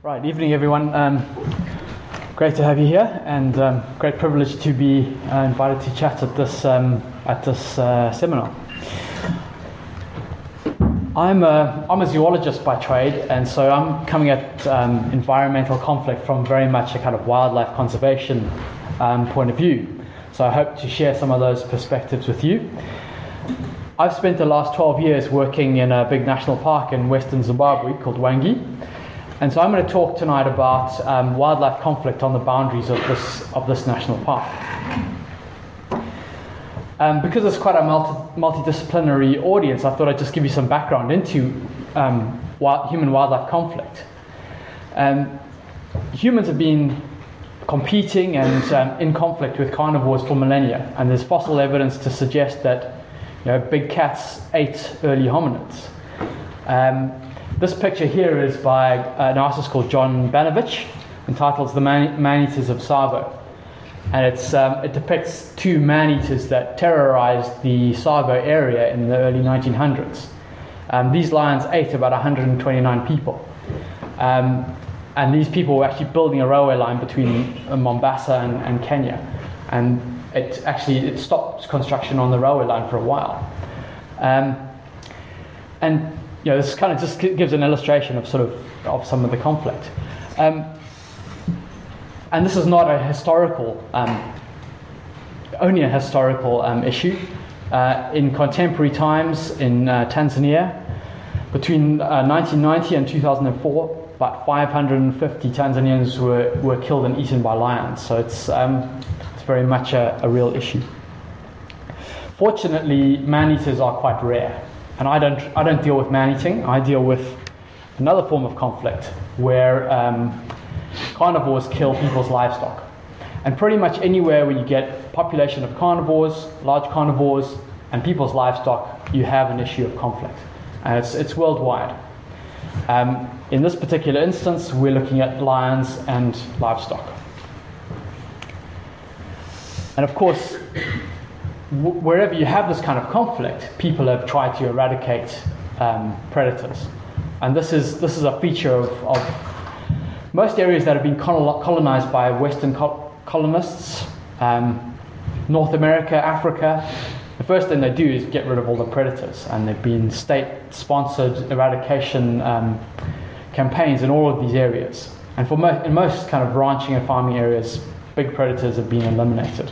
Right, evening everyone. Um, great to have you here, and um, great privilege to be uh, invited to chat at this um, at this uh, seminar. I'm a, I'm a zoologist by trade, and so I'm coming at um, environmental conflict from very much a kind of wildlife conservation um, point of view. So I hope to share some of those perspectives with you. I've spent the last 12 years working in a big national park in western Zimbabwe called Hwange. And so I'm going to talk tonight about um, wildlife conflict on the boundaries of this, of this national park. Um, because it's quite a multi, multidisciplinary audience, I thought I'd just give you some background into um, wild, human wildlife conflict. Um, humans have been competing and um, in conflict with carnivores for millennia, and there's fossil evidence to suggest that you know, big cats ate early hominids. This picture here is by an artist called John Banovich, entitled The Man- Eaters of Tsavo and it's, um, it depicts two man-eaters that terrorized the Tsavo area in the early 1900s. Um, these lions ate about 129 people. Um, and these people were actually building a railway line between uh, Mombasa and, and, Kenya. And it actually it stopped construction on the railway line for a while. Um, and know, this kind of just gives an illustration of sort of, of some of the conflict. Um, and this is not a historical, um, only a historical um, issue. Uh, in contemporary times in uh, Tanzania, between uh, 1990 and 2004, about 550 Tanzanians were, were killed and eaten by lions. So it's, um, it's very much a, a, real issue. Fortunately, man eaters are quite rare. And I don't, I don't deal with man eating, I deal with another form of conflict where um, carnivores kill people's livestock. And pretty much anywhere where you get population of carnivores, large carnivores, and people's livestock, you have an issue of conflict. And it's, it's worldwide. Um, in this particular instance, we're looking at lions and livestock. And of course, wherever you have this kind of conflict, people have tried to eradicate um, predators. And this is, this is a feature of, of most areas that have been colonized by Western colonists, um, North America, Africa, the first thing they do is get rid of all the predators. And there have been state sponsored eradication um, campaigns in all of these areas. And for mo- in most kind of ranching and farming areas, big predators have been eliminated.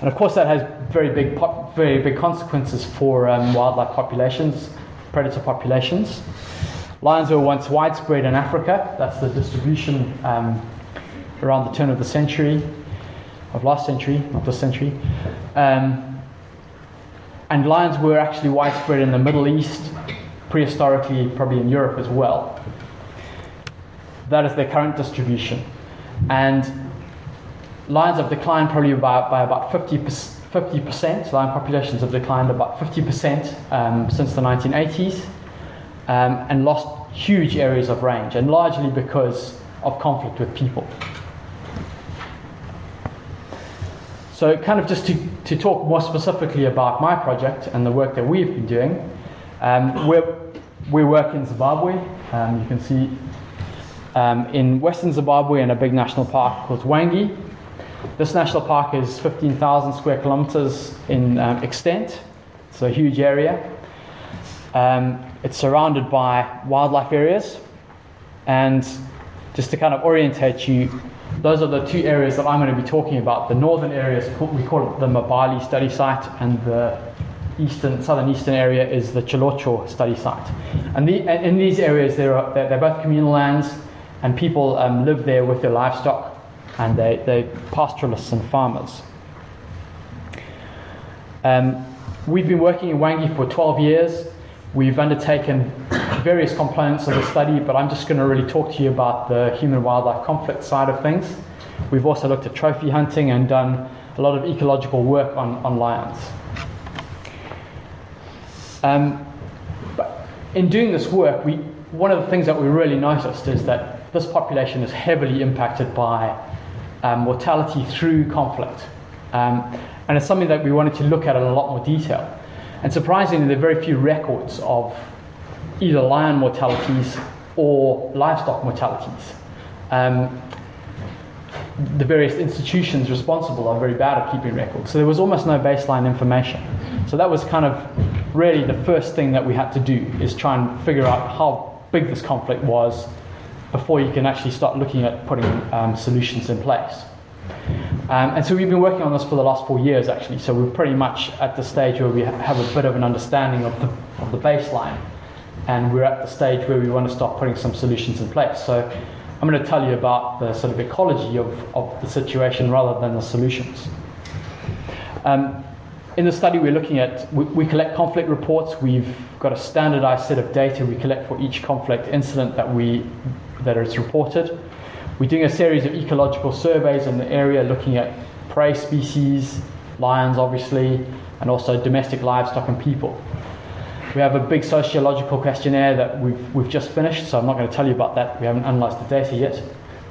And of course, that has very big, pop- very big consequences for um, wildlife populations, predator populations. Lions were once widespread in Africa. That's the distribution um, around the turn of the century, of last century, not this century. Um, and lions were actually widespread in the Middle East, prehistorically, probably in Europe as well. That is their current distribution. And lions have declined probably by, by about 50%, 50%. Lion populations have declined about 50% um, since the 1980s um, and lost huge areas of range, and largely because of conflict with people. So, kind of just to, to talk more specifically about my project and the work that we've been doing, um, we work in Zimbabwe. Um, you can see um, in western Zimbabwe in a big national park called Hwange. This national park is 15,000 square kilometers in um, extent, it's a huge area. Um, it's surrounded by wildlife areas. And just to kind of orientate you, those are the two areas that I'm going to be talking about. The northern areas, we call it the Mabali study site, and the eastern, southern eastern area is the Tsholotsho study site. And, the, and in these areas, they're, they're, they're, both communal lands, and people um, live there with their livestock, and they, they're pastoralists and farmers. Um, we've been working in Hwange for 12 years. We've undertaken various components of the study, but I'm just going to really talk to you about the human wildlife conflict side of things. We've also looked at trophy hunting and done a lot of ecological work on, on lions. Um, in doing this work, we, one of the things that we really noticed is that this population is heavily impacted by um, mortality through conflict. Um, and it's something that we wanted to look at in a lot more detail. And surprisingly, there are very few records of either lion mortalities or livestock mortalities. Um, the various institutions responsible are very bad at keeping records. So there was almost no baseline information. So that was kind of really the first thing that we had to do is try and figure out how big this conflict was before you can actually start looking at putting um, solutions in place. Um, and so we've been working on this for the last four years actually. So we're pretty much at the stage where we have a bit of an understanding of the, of the baseline. And we're at the stage where we want to start putting some solutions in place. So I'm going to tell you about the sort of ecology of, of the situation rather than the solutions. Um, in the study, we're looking at, we, we, collect conflict reports. We've got a standardized set of data we collect for each conflict incident that, we, that is reported. We're doing a series of ecological surveys in the area looking at prey species, lions obviously, and also domestic livestock and people. We have a big sociological questionnaire that we've, we've just finished, so I'm not going to tell you about that. We haven't analysed the data yet.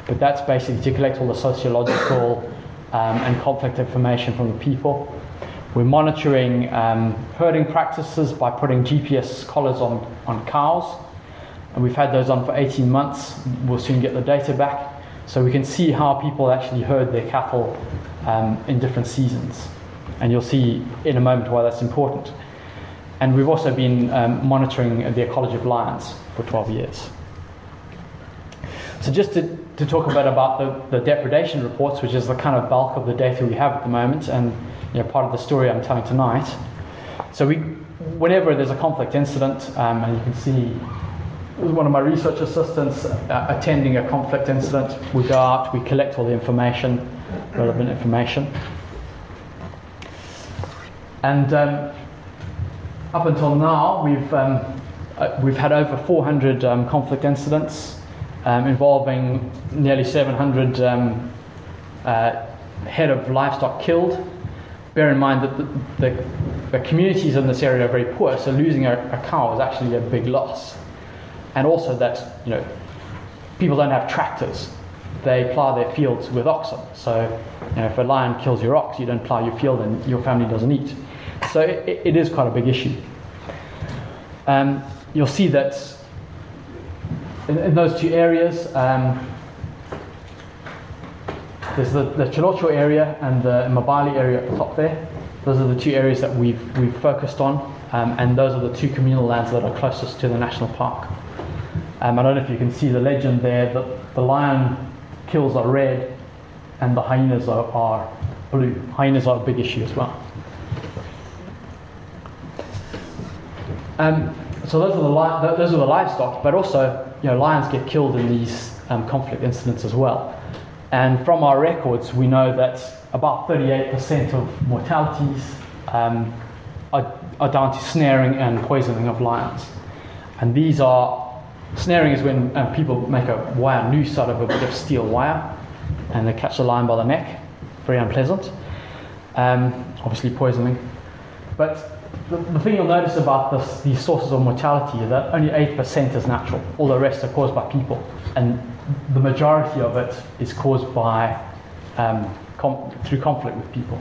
But that's basically to collect all the sociological um, and conflict information from the people. We're monitoring um, herding practices by putting GPS collars on, on cows. And we've had those on for 18 months. We'll soon get the data back. So we can see how people actually herd their cattle um, in different seasons. And you'll see in a moment why that's important. And we've also been um, monitoring the ecology of lions for 12 years. So just to, to talk a bit about the, the depredation reports, which is the kind of bulk of the data we have at the moment, and you know, part of the story I'm telling tonight. So we, whenever there's a conflict incident, um, and you can see one of my research assistants uh, attending a conflict incident, we go out, we collect all the information, relevant information. And um, up until now, we've, um, uh, we've had over 400 um, conflict incidents um, involving nearly 700 um, uh, head of livestock killed. Bear in mind that the, the, the, communities in this area are very poor, so losing a, a cow is actually a big loss. And also that you know, people don't have tractors. They plow their fields with oxen. So you know, if a lion kills your ox, you don't plow your field and your family doesn't eat. So it, it is quite a big issue. Um, you'll see that in, in those two areas, um, there's the, the Tsholotsho area and the Mabali area at the top there. Those are the two areas that we've, we've focused on, um, and those are the two communal lands that are closest to the national park. Um, I don't know if you can see the legend there, the, the lion kills are red and the hyenas are, are blue. Hyenas are a big issue as well. Um, so those are the li- those are the livestock, but also you know lions get killed in these um, conflict incidents as well. And from our records, we know that about 38% of mortalities um, are, are down to snaring and poisoning of lions. And these are snaring is when um, people make a wire noose out of a bit of steel wire, and they catch the lion by the neck. Very unpleasant. Um, obviously poisoning, but the, the thing you'll notice about this, these sources of mortality is that only 8% is natural. All the rest are caused by people. And the majority of it is caused by um, com- through conflict with people.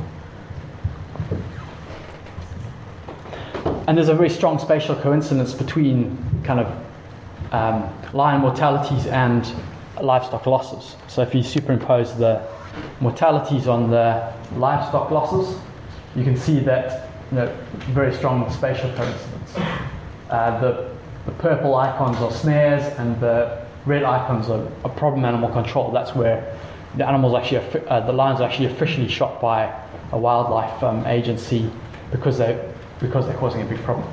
And there's a very strong spatial coincidence between kind of um, lion mortalities and livestock losses. So if you superimpose the mortalities on the livestock losses, you can see that you know, very strong spatial coincidence. Uh, the, the purple icons are snares and the red icons are, are problem animal control. That's where the animals actually, uh, the lions are actually officially shot by a wildlife um, agency because they because they're causing a big problem.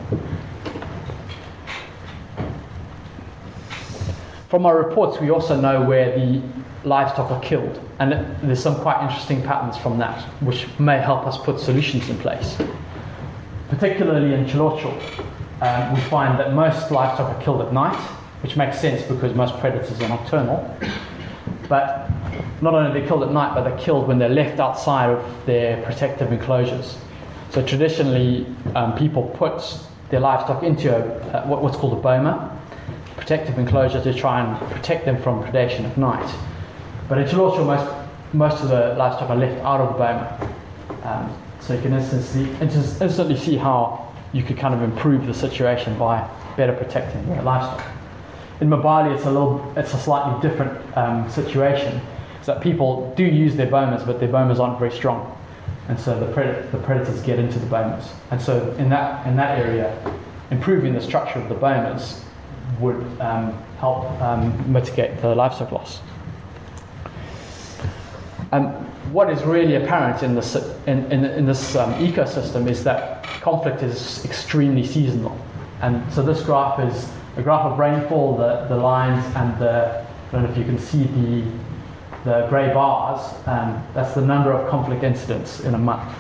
From our reports, we also know where the livestock are killed, and there's some quite interesting patterns from that, which may help us put solutions in place particularly in Tsholotsho, um, we find that most livestock are killed at night, which makes sense because most predators are nocturnal. But not only are they killed at night, but they're killed when they're left outside of their protective enclosures. So traditionally, um, people put their livestock into a, what's called a boma, protective enclosure to try and protect them from predation at night. But in Tsholotsho, most, most of the livestock are left out of the boma. Um, so you can instantly, instantly see how you could kind of improve the situation by better protecting your livestock. in Mbali, it's a little, it's a slightly different um, situation. Is that people do use their bomas, but their bomas aren't very strong, and so the, pred- the predators get into the bomas. And so in that in that area, improving the structure of the bomas would um, help um, mitigate the livestock loss. And what is really apparent in this, in, in, in this um, ecosystem is that conflict is extremely seasonal. And so this graph is a graph of rainfall, the, the lines, and the, I don't know if you can see the, the grey bars, um, that's the number of conflict incidents in a month.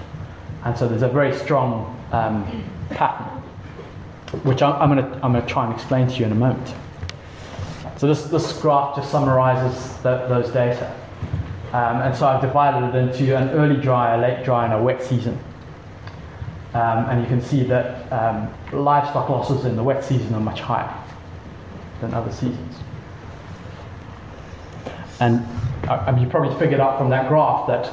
And so there's a very strong um, pattern, which I'm, going to I'm gonna try and explain to you in a moment. So this, this graph just summarizes the, those data. Um, and so I've divided it into an early dry, a late dry, and a wet season. Um, and you can see that um, livestock losses in the wet season are much higher than other seasons. And uh, you probably figured out from that graph that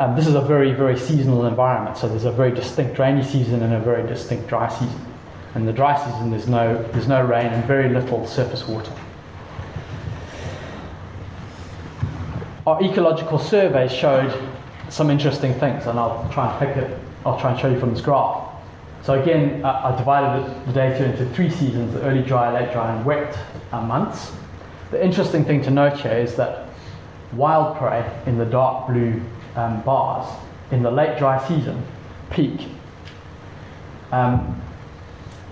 um, this is a very, very seasonal environment. So there's a very distinct rainy season and a very distinct dry season. In the dry season, there's no, there's no rain and very little surface water. our ecological survey showed some interesting things, and I'll try and pick it. I'll try and show you from this graph. So again, uh, I divided the data into three seasons: the early dry, late dry, and wet uh, months. The interesting thing to note here is that wild prey in the dark blue um, bars in the late dry season peak um,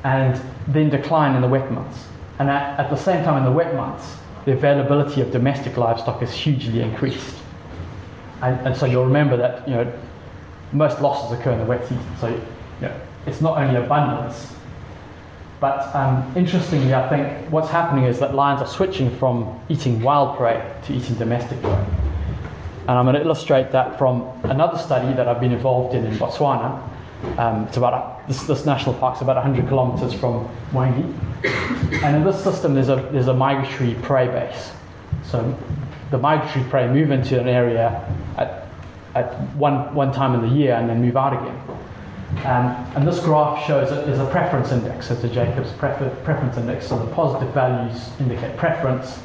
and then decline in the wet months. And at, at the same time, in the wet months, the availability of domestic livestock is hugely increased. And, and so you'll remember that you know most losses occur in the wet season. So know, it's not only abundance, but um, interestingly, I think what's happening is that lions are switching from eating wild prey to eating domestic prey. And I'm going to illustrate that from another study that I've been involved in in Botswana. Um, it's about a, this, this national park is about 100 kilometers from Hwange. And in this system, there's a, there's a migratory prey base. So the migratory prey move into an area at, at one, one time in the year and then move out again. Um, and this graph shows that there's a preference index, it's a Jacobs prefer, preference index. So the positive values indicate preference,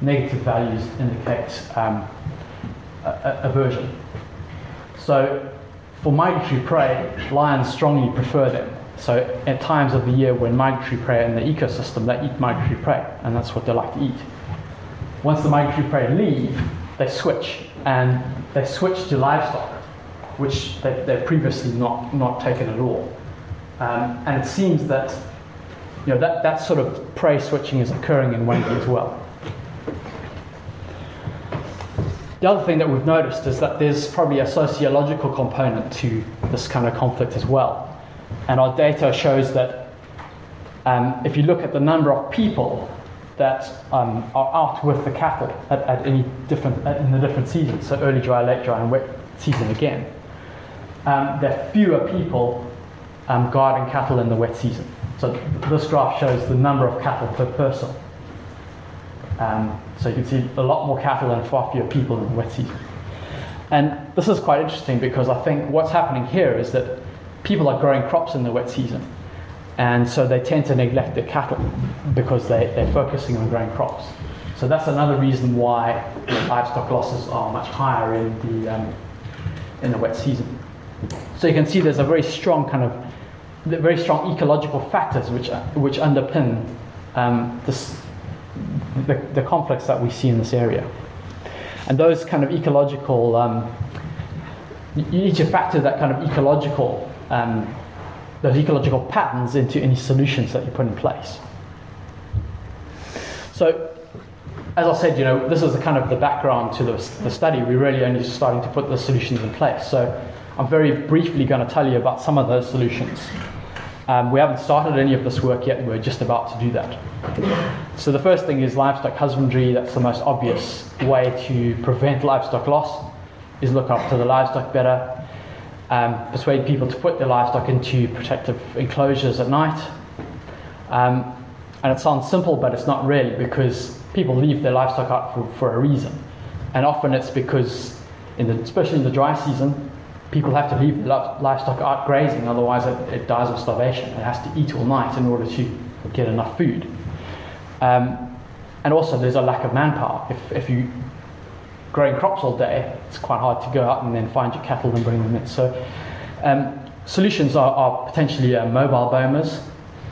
negative values indicate um, aversion. So for migratory prey, lions strongly prefer them. So at times of the year when migratory prey are in the ecosystem, they eat migratory prey, and that's what they like to eat. Once the migratory prey leave, they switch, and they switch to livestock, which they, they've previously not, not taken at all. Um, and it seems that, you know, that, that sort of prey switching is occurring in Hwange as well. The other thing that we've noticed is that there's probably a sociological component to this kind of conflict as well. And our data shows that um, if you look at the number of people that um, are out with the cattle at, at any different at, in the different seasons, so early dry, late dry, and wet season again, um, there are fewer people um, guarding cattle in the wet season. So this graph shows the number of cattle per person. Um, so you can see a lot more cattle and far fewer people in the wet season. And this is quite interesting because I think what's happening here is that people are growing crops in the wet season. And so they tend to neglect their cattle because they, they're focusing on growing crops. So that's another reason why livestock losses are much higher in the, um, in the wet season. So you can see there's a very strong kind of, very strong ecological factors which, which underpin um, this, the, the conflicts that we see in this area. And those kind of ecological, um, you need to factor that kind of ecological um, those ecological patterns into any solutions that you put in place. So, as I said, you know, this is the kind of the background to the, the study. We're really only starting to put the solutions in place. So, I'm very briefly going to tell you about some of those solutions. Um, we haven't started any of this work yet, we're just about to do that. So, the first thing is livestock husbandry. That's the most obvious way to prevent livestock loss, is look after the livestock better um, persuade people to put their livestock into protective enclosures at night. Um, and it sounds simple, but it's not really because people leave their livestock out for, for a reason. And often it's because, in the, especially in the dry season, people have to leave the livestock out grazing, otherwise it, it dies of starvation. It has to eat all night in order to get enough food. Um, and also there's a lack of manpower. If, if you growing crops all day, it's quite hard to go out and then find your cattle and bring them in. So um, solutions are, are potentially uh, mobile bomas.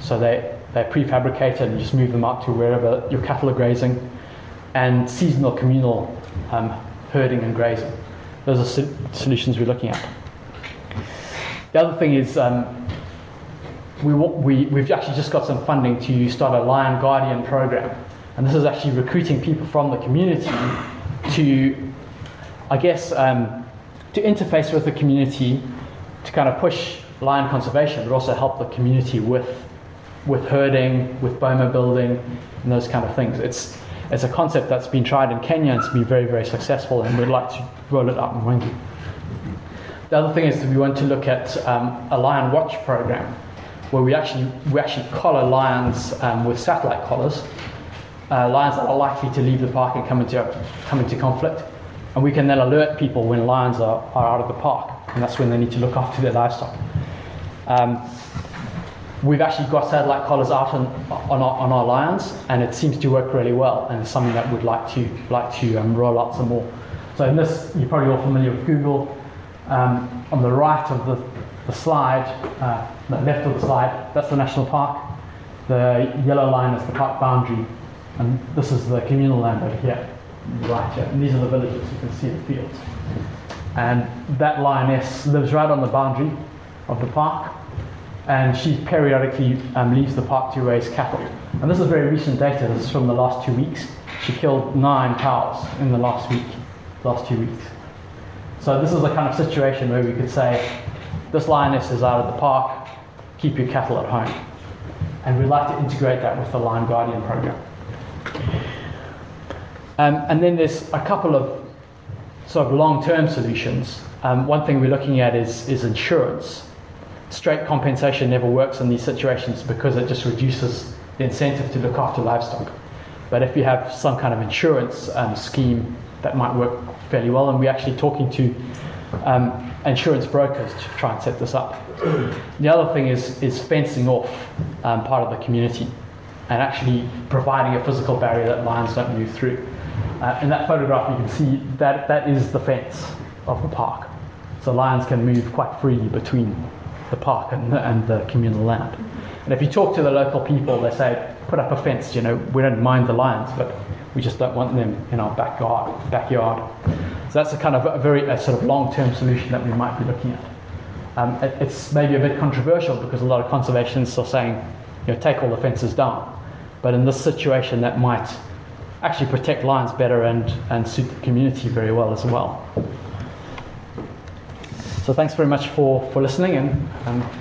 So they, they're prefabricated and just move them out to wherever your cattle are grazing. And seasonal communal um, herding and grazing. Those are so- solutions we're looking at. The other thing is um, we, we, we've actually just got some funding to start a Lion Guardian program. And this is actually recruiting people from the community to, I guess, um, to interface with the community to kind of push lion conservation, but also help the community with, with herding, with boma building, and those kind of things. It's, it's a concept that's been tried in Kenya and it's been very, very successful, and we'd like to roll it up in Hwange. The other thing is that we want to look at um, a lion watch program where we actually, we actually collar lions um, with satellite collars uh, lions that are likely to leave the park and come into, come into conflict. And we can then alert people when lions are, are out of the park, and that's when they need to look after their livestock. Um, we've actually got satellite collars out on, on, our, on our lions, and it seems to work really well, and it's something that we'd like to, like to um, roll out some more. So in this, you're probably all familiar with Google. Um, on the right of the, the slide, uh, the left of the slide, that's the national park. The yellow line is the park boundary, and this is the communal land over here, right here. And these are the villages, you can see the fields. And that lioness lives right on the boundary of the park, and she periodically um, leaves the park to raise cattle. And this is very recent data, this is from the last two weeks. She killed nine cows in the last week, last two weeks. So this is the kind of situation where we could say, this lioness is out of the park, keep your cattle at home. And we'd like to integrate that with the Lion Guardian program. Um, and then there's a couple of sort of long-term solutions. Um, one thing we're looking at is, is insurance. Straight compensation never works in these situations because it just reduces the incentive to look after livestock. But if you have some kind of insurance um, scheme, that might work fairly well. And we're actually talking to um, insurance brokers to try and set this up. The other thing is, is fencing off um, part of the community and actually providing a physical barrier that lions don't move through. Uh, in that photograph, you can see that that is the fence of the park. So lions can move quite freely between the park and the, and the communal land. And if you talk to the local people, they say, put up a fence, you know, we don't mind the lions, but we just don't want them in our backyard. backyard. So that's a kind of a very a sort of long-term solution that we might be looking at. Um, it, it's maybe a bit controversial because a lot of conservationists are saying, you know, take all the fences down. But in this situation, that might actually protect lions better and, and suit the community very well as well. So thanks very much for, for listening and um,